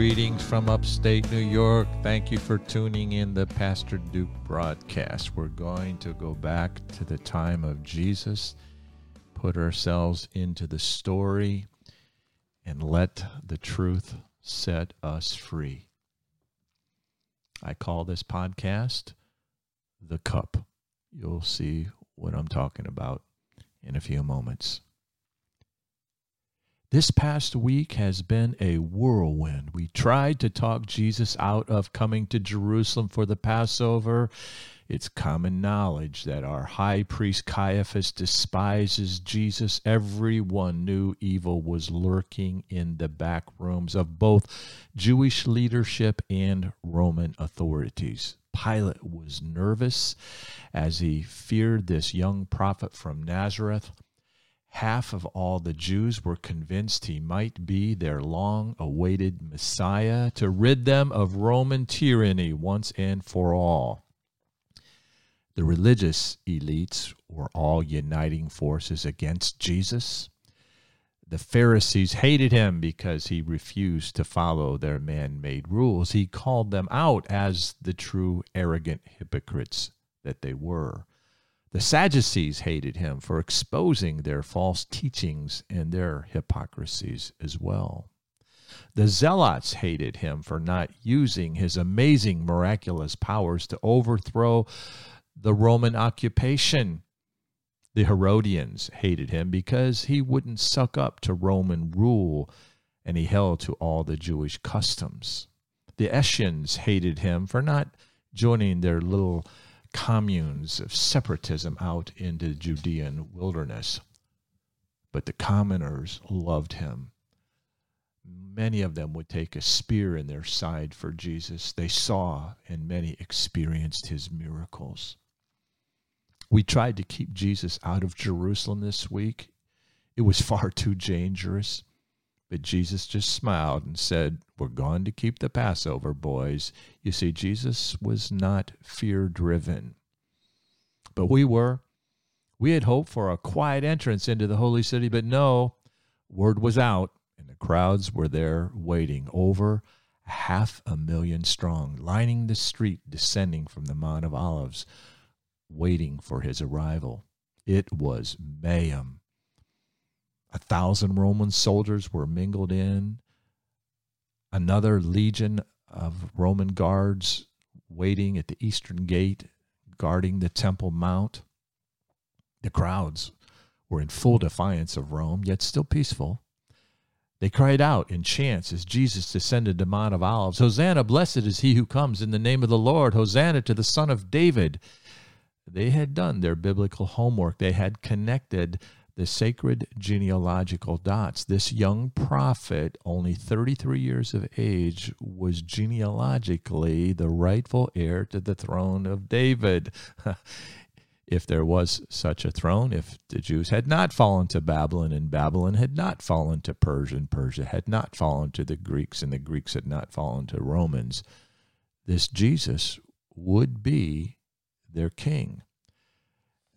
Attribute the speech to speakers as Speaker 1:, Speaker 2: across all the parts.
Speaker 1: Greetings from upstate New York. Thank you for tuning in the Pastor Duke broadcast. We're going to go back to the time of Jesus, put ourselves into the story, and let the truth set us free. I call this podcast The Cup. You'll see what I'm talking about in a few moments. This past week has been a whirlwind. We tried to talk Jesus out of coming to Jerusalem for the Passover. It's common knowledge that our high priest Caiaphas despises Jesus. Everyone knew evil was lurking in the back rooms of both Jewish leadership and Roman authorities. Pilate was nervous as he feared this young prophet from Nazareth half of all the Jews were convinced he might be their long awaited Messiah to rid them of Roman tyranny once and for all. The religious elites were all uniting forces against Jesus. The Pharisees hated him because he refused to follow their man made rules. He called them out as the true arrogant hypocrites that they were. The Sadducees hated him for exposing their false teachings and their hypocrisies as well. The Zealots hated him for not using his amazing miraculous powers to overthrow the Roman occupation. The Herodians hated him because he wouldn't suck up to Roman rule and he held to all the Jewish customs. The Essenes hated him for not joining their little communes of separatism out into the Judean wilderness. But the commoners loved him. Many of them would take a spear in their side for Jesus. They saw and many experienced his miracles. We tried to keep Jesus out of Jerusalem this week. It was far too dangerous. But Jesus just smiled and said, We're going to keep the Passover, boys. You see, Jesus was not fear driven. But we were. We had hoped for a quiet entrance into the holy city, but no, word was out, and the crowds were there waiting, over half a million strong, lining the street descending from the Mount of Olives, waiting for his arrival. It was mayhem a thousand Roman soldiers were mingled in. Another legion of Roman guards waiting at the eastern gate, guarding the Temple Mount. The crowds were in full defiance of Rome, yet still peaceful. They cried out in chants as Jesus descended the Mount of Olives Hosanna, blessed is he who comes in the name of the Lord. Hosanna to the Son of David. They had done their biblical homework. They had connected the sacred genealogical dots. This young prophet, only 33 years of age, was genealogically the rightful heir to the throne of David. if there was such a throne, if the Jews had not fallen to Babylon and Babylon had not fallen to Persia and Persia had not fallen to the Greeks and the Greeks had not fallen to Romans, this Jesus would be their king.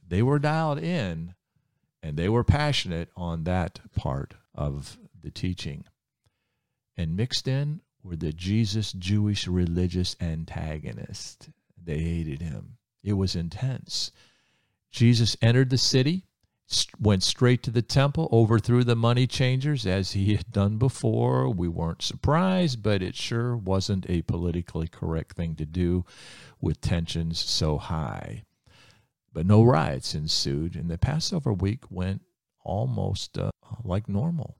Speaker 1: They were dialed in and they were passionate on that part of the teaching. And mixed in were the Jesus Jewish religious antagonists. They hated him. It was intense. Jesus entered the city, went straight to the temple, overthrew the money changers as he had done before. We weren't surprised, but it sure wasn't a politically correct thing to do with tensions so high. But no riots ensued, and the Passover week went almost uh, like normal.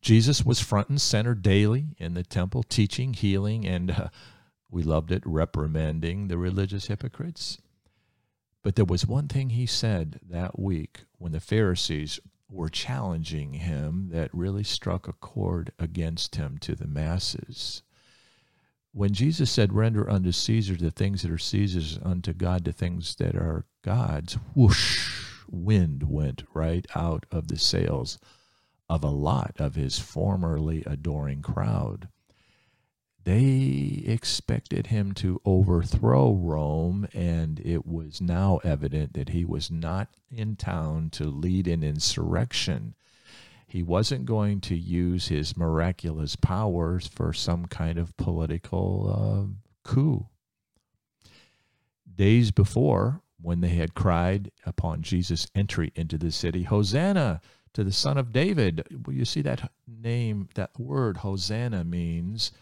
Speaker 1: Jesus was front and center daily in the temple, teaching, healing, and uh, we loved it, reprimanding the religious hypocrites. But there was one thing he said that week when the Pharisees were challenging him that really struck a chord against him to the masses when Jesus said, Render unto Caesar the things that are Caesar's, unto God the things that are God's, whoosh, wind went right out of the sails of a lot of his formerly adoring crowd. They expected him to overthrow Rome, and it was now evident that he was not in town to lead an insurrection He wasn't going to use his miraculous powers for some kind of political uh, coup. Days before, when they had cried upon Jesus' entry into the city, Hosanna to the Son of David. Well, you see that name, that word, Hosanna, means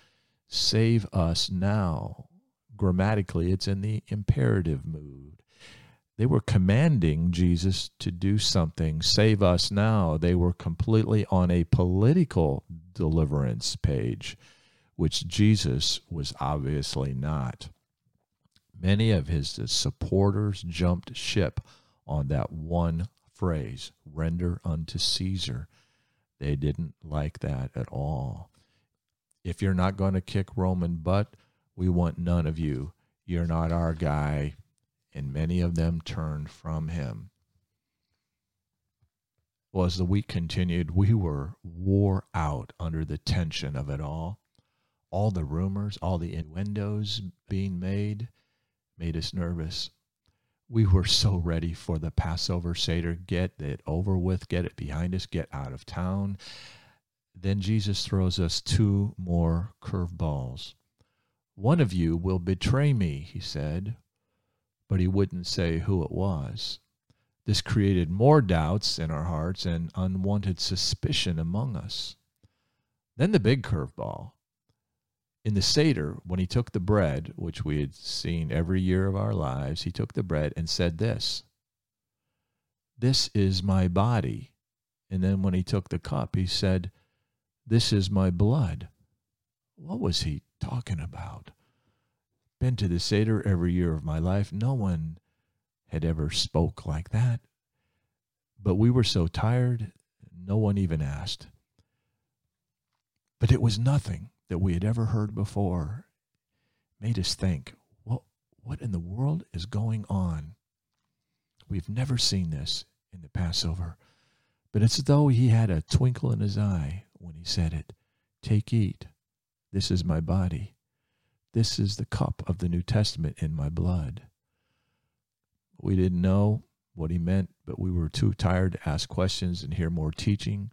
Speaker 1: save us now. Grammatically, it's in the imperative mood. They were commanding Jesus to do something, save us now. They were completely on a political deliverance page, which Jesus was obviously not. Many of his supporters jumped ship on that one phrase, render unto Caesar. They didn't like that at all. If you're not going to kick Roman butt, we want none of you. You're not our guy and many of them turned from him. Well, as the week continued, we were wore out under the tension of it all. All the rumors, all the innuendos being made made us nervous. We were so ready for the Passover Seder. Get it over with, get it behind us, get out of town. Then Jesus throws us two more curveballs. One of you will betray me, he said but he wouldn't say who it was. This created more doubts in our hearts and unwanted suspicion among us. Then the big curveball. In the Seder, when he took the bread, which we had seen every year of our lives, he took the bread and said this This is my body. And then when he took the cup, he said, This is my blood. What was he talking about? Been to the Seder every year of my life. No one had ever spoke like that. But we were so tired, no one even asked. But it was nothing that we had ever heard before. Made us think, what, what in the world is going on? We've never seen this in the Passover. But it's as though he had a twinkle in his eye when he said it. Take, eat. This is my body. This is the cup of the New Testament in my blood. We didn't know what he meant, but we were too tired to ask questions and hear more teaching.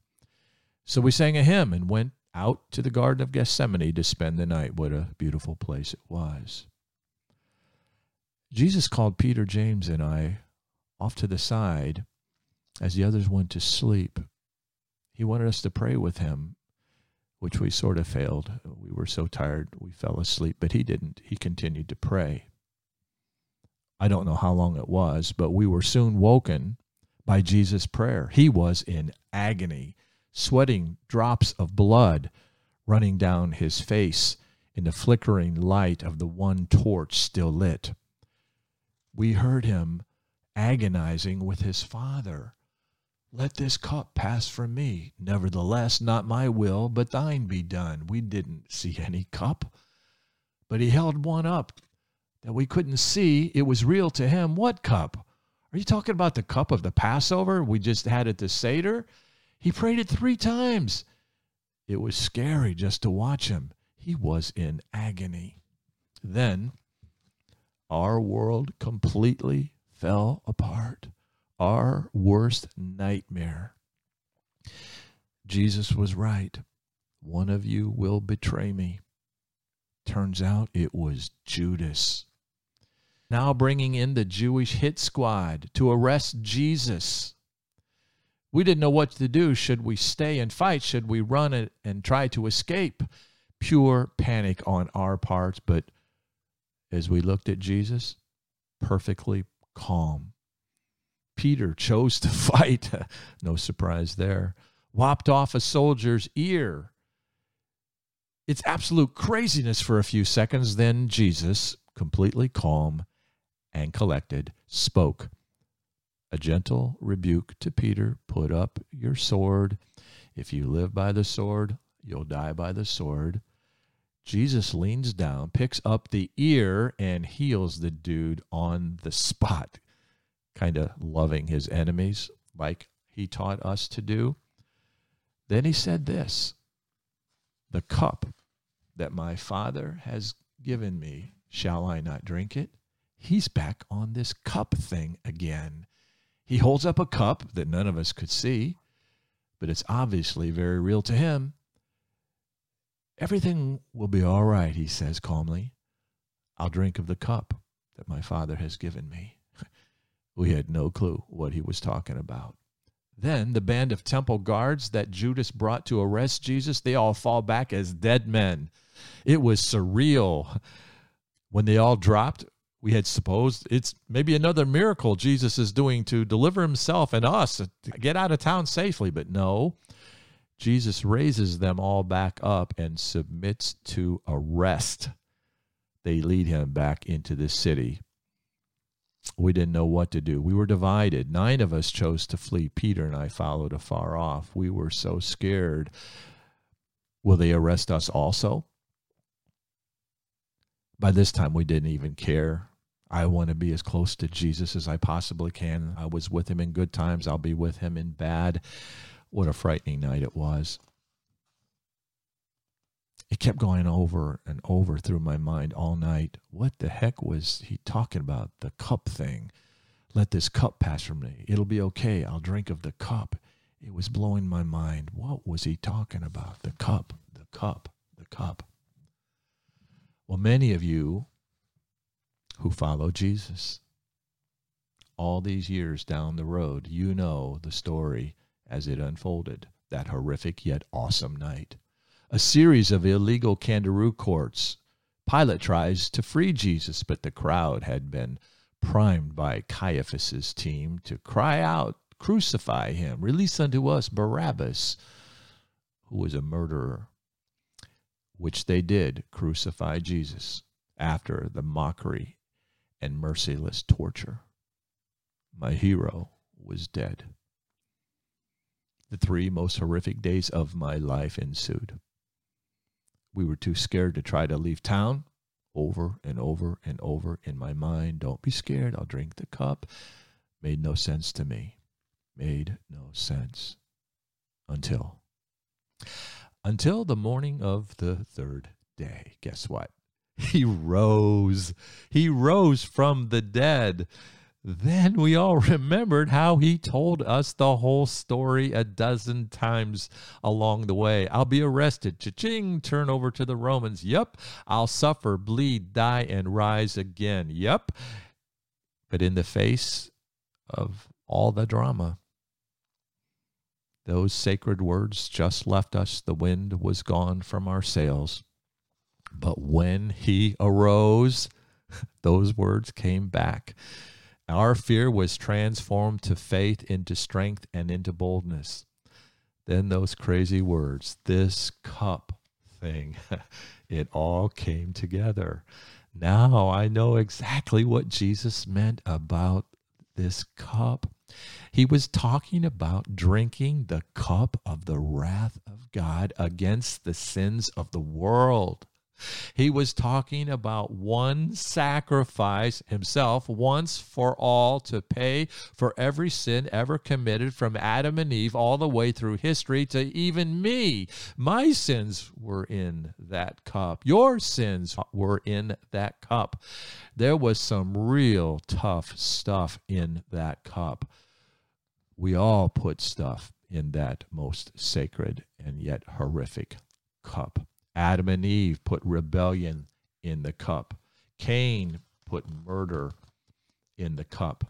Speaker 1: So we sang a hymn and went out to the Garden of Gethsemane to spend the night. What a beautiful place it was. Jesus called Peter, James, and I off to the side as the others went to sleep. He wanted us to pray with him which we sort of failed. We were so tired we fell asleep, but he didn't. He continued to pray. I don't know how long it was, but we were soon woken by Jesus' prayer. He was in agony, sweating drops of blood running down his face in the flickering light of the one torch still lit. We heard him agonizing with his Father let this cup pass from me. Nevertheless, not my will, but thine be done. We didn't see any cup, but he held one up that we couldn't see. It was real to him. What cup? Are you talking about the cup of the Passover we just had at the Seder? He prayed it three times. It was scary just to watch him. He was in agony. Then our world completely fell apart our worst nightmare. Jesus was right. One of you will betray me. Turns out it was Judas. Now bringing in the Jewish hit squad to arrest Jesus. We didn't know what to do. Should we stay and fight? Should we run it and try to escape? Pure panic on our parts. But as we looked at Jesus, perfectly calm. Peter chose to fight. no surprise there. Whopped off a soldier's ear. It's absolute craziness for a few seconds. Then Jesus, completely calm and collected, spoke. A gentle rebuke to Peter Put up your sword. If you live by the sword, you'll die by the sword. Jesus leans down, picks up the ear, and heals the dude on the spot kind of loving his enemies like he taught us to do. Then he said this The cup that my Father has given me, shall I not drink it? He's back on this cup thing again. He holds up a cup that none of us could see, but it's obviously very real to him. Everything will be all right, he says calmly. I'll drink of the cup that my Father has given me. We had no clue what he was talking about. Then the band of temple guards that Judas brought to arrest Jesus, they all fall back as dead men. It was surreal. When they all dropped, we had supposed it's maybe another miracle Jesus is doing to deliver himself and us to get out of town safely. But no, Jesus raises them all back up and submits to arrest. They lead him back into the city we didn't know what to do. We were divided. Nine of us chose to flee. Peter and I followed afar off. We were so scared. Will they arrest us also? By this time, we didn't even care. I want to be as close to Jesus as I possibly can. I was with him in good times, I'll be with him in bad. What a frightening night it was it kept going over and over through my mind all night. What the heck was he talking about? The cup thing. Let this cup pass from me. It'll be okay. I'll drink of the cup. It was blowing my mind. What was he talking about? The cup, the cup, the cup. Well, many of you who follow Jesus, all these years down the road, you know the story as it unfolded, that horrific yet awesome night a series of illegal kangaroo courts. Pilate tries to free Jesus, but the crowd had been primed by Caiaphas's team to cry out, Crucify him, release unto us Barabbas, who was a murderer. Which they did, crucify Jesus after the mockery and merciless torture. My hero was dead. The three most horrific days of my life ensued. We were too scared to try to leave town. Over and over and over in my mind, don't be scared, I'll drink the cup. Made no sense to me. Made no sense. Until. Until the morning of the third day. Guess what? He rose. He rose from the dead. Then we all remembered how he told us the whole story a dozen times along the way. I'll be arrested. Cha-ching, turn over to the Romans. Yep. I'll suffer, bleed, die, and rise again. Yep. But in the face of all the drama, those sacred words just left us. The wind was gone from our sails. But when he arose, those words came back. Our fear was transformed to faith, into strength, and into boldness. Then those crazy words, this cup thing, it all came together. Now I know exactly what Jesus meant about this cup. He was talking about drinking the cup of the wrath of God against the sins of the world. He was talking about one sacrifice himself once for all to pay for every sin ever committed from Adam and Eve all the way through history to even me. My sins were in that cup. Your sins were in that cup. There was some real tough stuff in that cup. We all put stuff in that most sacred and yet horrific cup. Adam and Eve put rebellion in the cup. Cain put murder in the cup.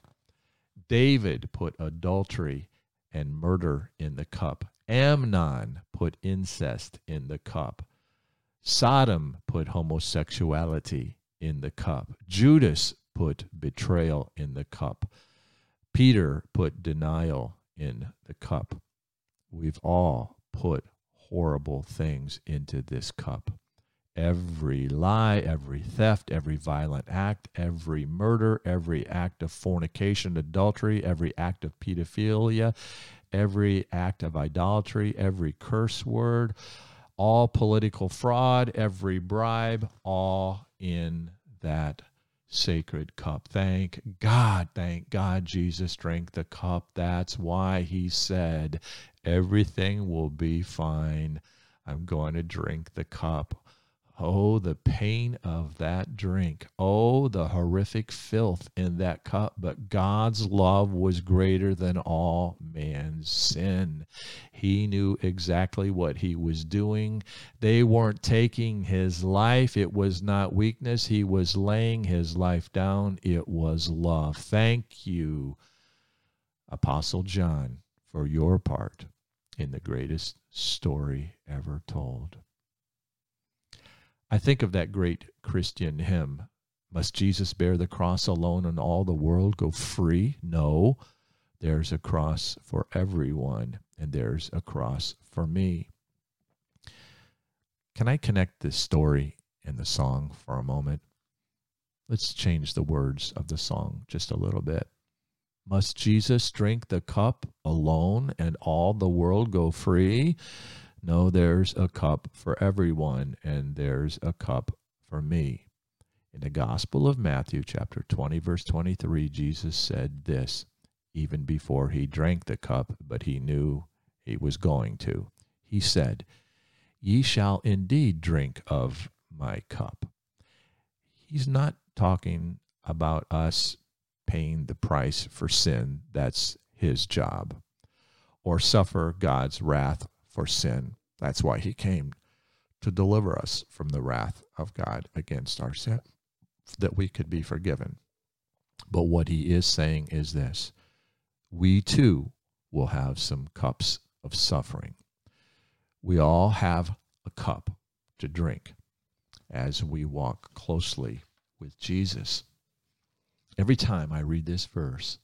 Speaker 1: David put adultery and murder in the cup. Amnon put incest in the cup. Sodom put homosexuality in the cup. Judas put betrayal in the cup. Peter put denial in the cup. We've all put horrible things into this cup. Every lie, every theft, every violent act, every murder, every act of fornication, adultery, every act of pedophilia, every act of idolatry, every curse word, all political fraud, every bribe, all in that sacred cup. Thank God, thank God Jesus drank the cup. That's why he said, Everything will be fine. I'm going to drink the cup. Oh, the pain of that drink. Oh, the horrific filth in that cup. But God's love was greater than all man's sin. He knew exactly what he was doing. They weren't taking his life. It was not weakness. He was laying his life down. It was love. Thank you, Apostle John, for your part in the greatest story ever told. I think of that great Christian hymn Must Jesus bear the cross alone and all the world go free? No, there's a cross for everyone, and there's a cross for me. Can I connect this story and the song for a moment? Let's change the words of the song just a little bit. Must Jesus drink the cup alone and all the world go free? No, there's a cup for everyone, and there's a cup for me. In the Gospel of Matthew, chapter 20, verse 23, Jesus said this even before he drank the cup, but he knew he was going to. He said, Ye shall indeed drink of my cup. He's not talking about us paying the price for sin. That's his job. Or suffer God's wrath for sin. That's why he came to deliver us from the wrath of God against our sin, that we could be forgiven. But what he is saying is this we too will have some cups of suffering. We all have a cup to drink as we walk closely with Jesus. Every time I read this verse,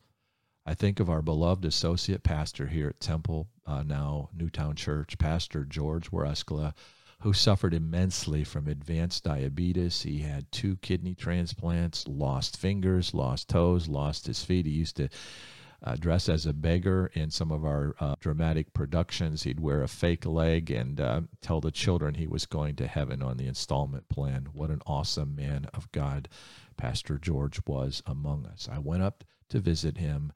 Speaker 1: I think of our beloved associate pastor here at Temple, uh, now Newtown Church, Pastor George Wareskla, who suffered immensely from advanced diabetes. He had two kidney transplants, lost fingers, lost toes, lost his feet. He used to uh, dress as a beggar in some of our uh, dramatic productions. He'd wear a fake leg and uh, tell the children he was going to heaven on the installment plan. What an awesome man of God Pastor George was among us. I went up to visit him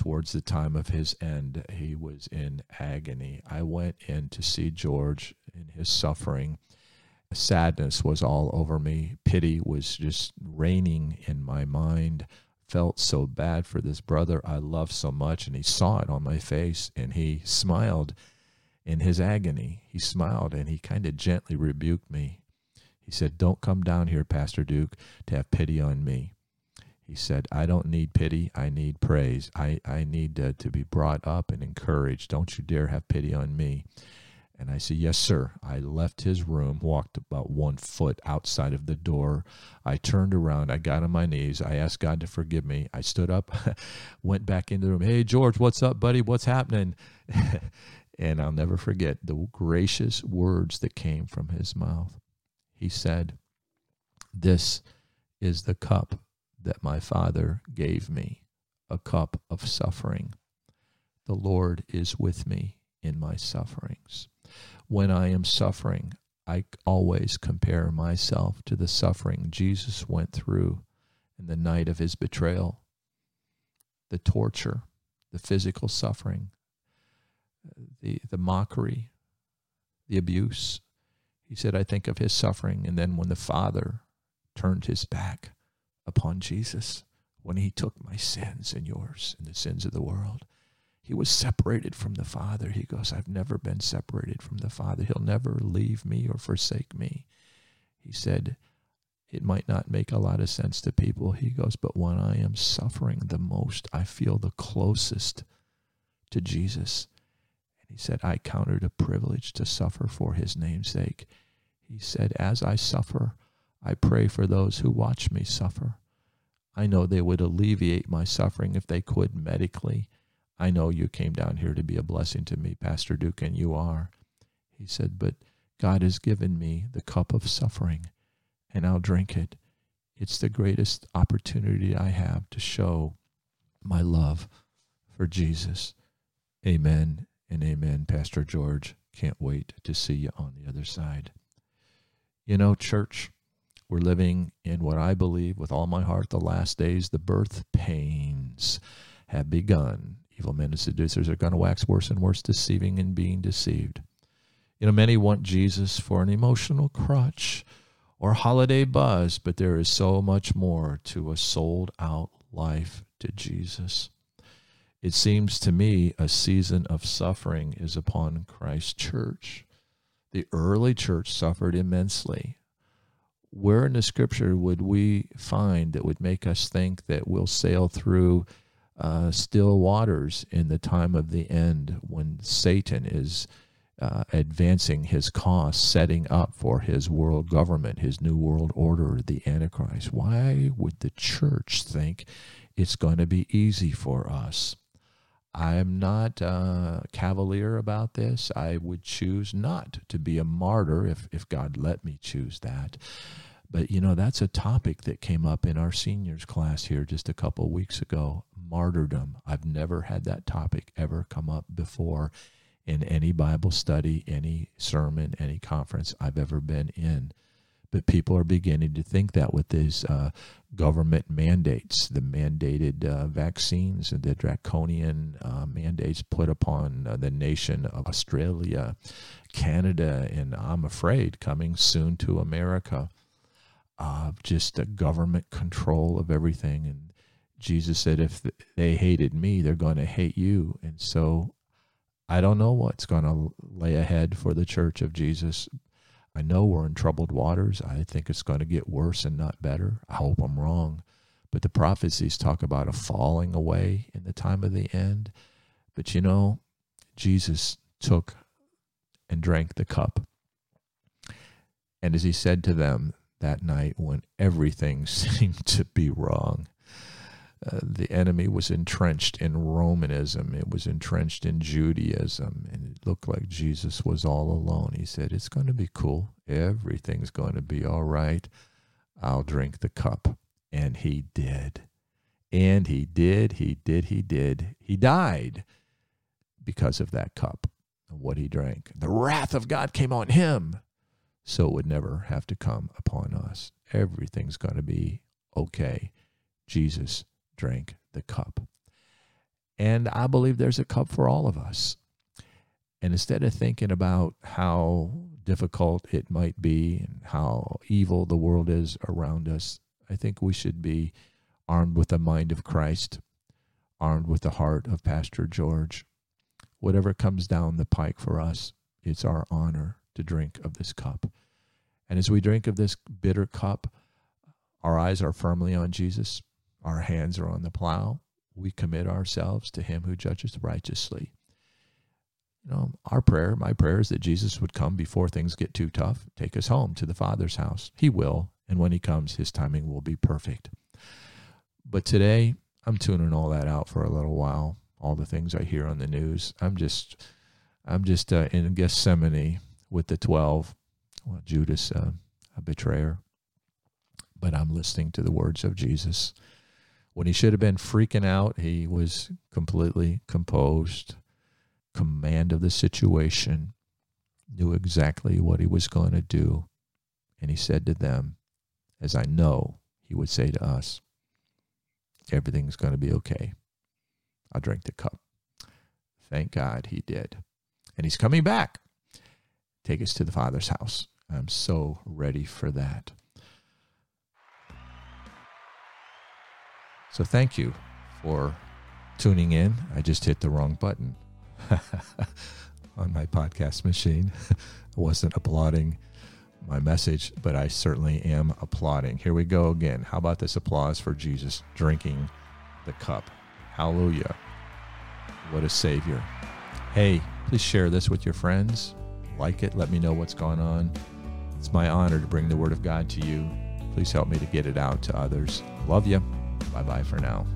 Speaker 1: towards the time of his end, he was in agony. I went in to see George in his suffering. Sadness was all over me. Pity was just reigning in my mind. Felt so bad for this brother I loved so much, and he saw it on my face, and he smiled in his agony. He smiled and he kind of gently rebuked me. He said, Don't come down here, Pastor Duke, to have pity on me. He said, I don't need pity. I need praise. I, I need uh, to be brought up and encouraged. Don't you dare have pity on me. And I said, Yes, sir. I left his room, walked about one foot outside of the door. I turned around. I got on my knees. I asked God to forgive me. I stood up, went back into the room. Hey, George, what's up, buddy? What's happening? and I'll never forget the gracious words that came from his mouth. He said, This is the cup that my Father gave me, a cup of suffering. The Lord is with me in my sufferings. When I am suffering, I always compare myself to the suffering Jesus went through in the night of his betrayal, the torture, the physical suffering, the, the mockery, the abuse. He said, I think of his suffering. And then when the Father turned his back, upon Jesus when he took my sins and yours and the sins of the world. He was separated from the Father. He goes, I've never been separated from the Father. He'll never leave me or forsake me. He said, It might not make a lot of sense to people. He goes, But when I am suffering the most, I feel the closest to Jesus. And he said, I count it a privilege to suffer for his name's sake. He said, As I suffer, I pray for those who watch me suffer. I know they would alleviate my suffering if they could medically. I know you came down here to be a blessing to me, Pastor Duke, and you are. He said, But God has given me the cup of suffering, and I'll drink it. It's the greatest opportunity I have to show my love for Jesus. Amen and amen, Pastor George. Can't wait to see you on the other side. You know, church, we're living in what I believe with all my heart the last days. The birth pains have begun. Evil men and seducers are going to wax worse and worse, deceiving and being deceived. You know, many want Jesus for an emotional crutch or holiday buzz, but there is so much more to a sold out life to Jesus. It seems to me a season of suffering is upon Christ's church. The early church suffered immensely. Where in the scripture would we find that would make us think that we'll sail through uh, still waters in the time of the end when Satan is uh, advancing his cause, setting up for his world government, his new world order, the Antichrist. Why would the church think it's going to be easy for us? I'm not uh, cavalier about this. I would choose not to be a martyr if, if God let me choose that. But, you know, that's a topic that came up in our seniors class here just a couple of weeks ago martyrdom. I've never had that topic ever come up before in any Bible study, any sermon, any conference I've ever been in. But people are beginning to think that with these uh, government mandates, the mandated uh, vaccines and the draconian uh, mandates put upon uh, the nation of Australia, Canada, and I'm afraid coming soon to America. Just a government control of everything. And Jesus said, if they hated me, they're going to hate you. And so I don't know what's going to lay ahead for the church of Jesus. I know we're in troubled waters. I think it's going to get worse and not better. I hope I'm wrong. But the prophecies talk about a falling away in the time of the end. But you know, Jesus took and drank the cup. And as he said to them that night when everything seemed to be wrong, uh, the enemy was entrenched in Romanism. It was entrenched in Judaism. And it looked like Jesus was all alone. He said, It's going to be cool. Everything's going to be all right. I'll drink the cup. And he did. And he did, he did, he did. He died because of that cup and what he drank. The wrath of God came on him, so it would never have to come upon us. Everything's going to be okay. Jesus drank the cup. And I believe there's a cup for all of us. And instead of thinking about how difficult it might be and how evil the world is around us, I think we should be armed with the mind of Christ, armed with the heart of Pastor George. Whatever comes down the pike for us, it's our honor to drink of this cup. And as we drink of this bitter cup, our eyes are firmly on Jesus our hands are on the plow. We commit ourselves to Him who judges righteously. You know, our prayer, my prayer is that Jesus would come before things get too tough, take us home to the Father's house. He will, and when He comes, His timing will be perfect. But today, I'm tuning all that out for a little while. All the things I hear on the news, I'm just, I'm just uh, in Gethsemane with the twelve. Well, Judas, uh, a betrayer, but I'm listening to the words of Jesus. When he should have been freaking out, he was completely composed, command of the situation, knew exactly what he was going to do. And he said to them, as I know he would say to us, everything's going to be okay. I'll drink the cup. Thank God he did. And he's coming back. Take us to the Father's house. I'm so ready for that. So thank you for tuning in. I just hit the wrong button on my podcast machine. I wasn't applauding my message, but I certainly am applauding. Here we go again. How about this applause for Jesus drinking the cup? Hallelujah. What a Savior. Hey, please share this with your friends. Like it. Let me know what's going on. It's my honor to bring the Word of God to you. Please help me to get it out to others. Love you. Bye bye for now.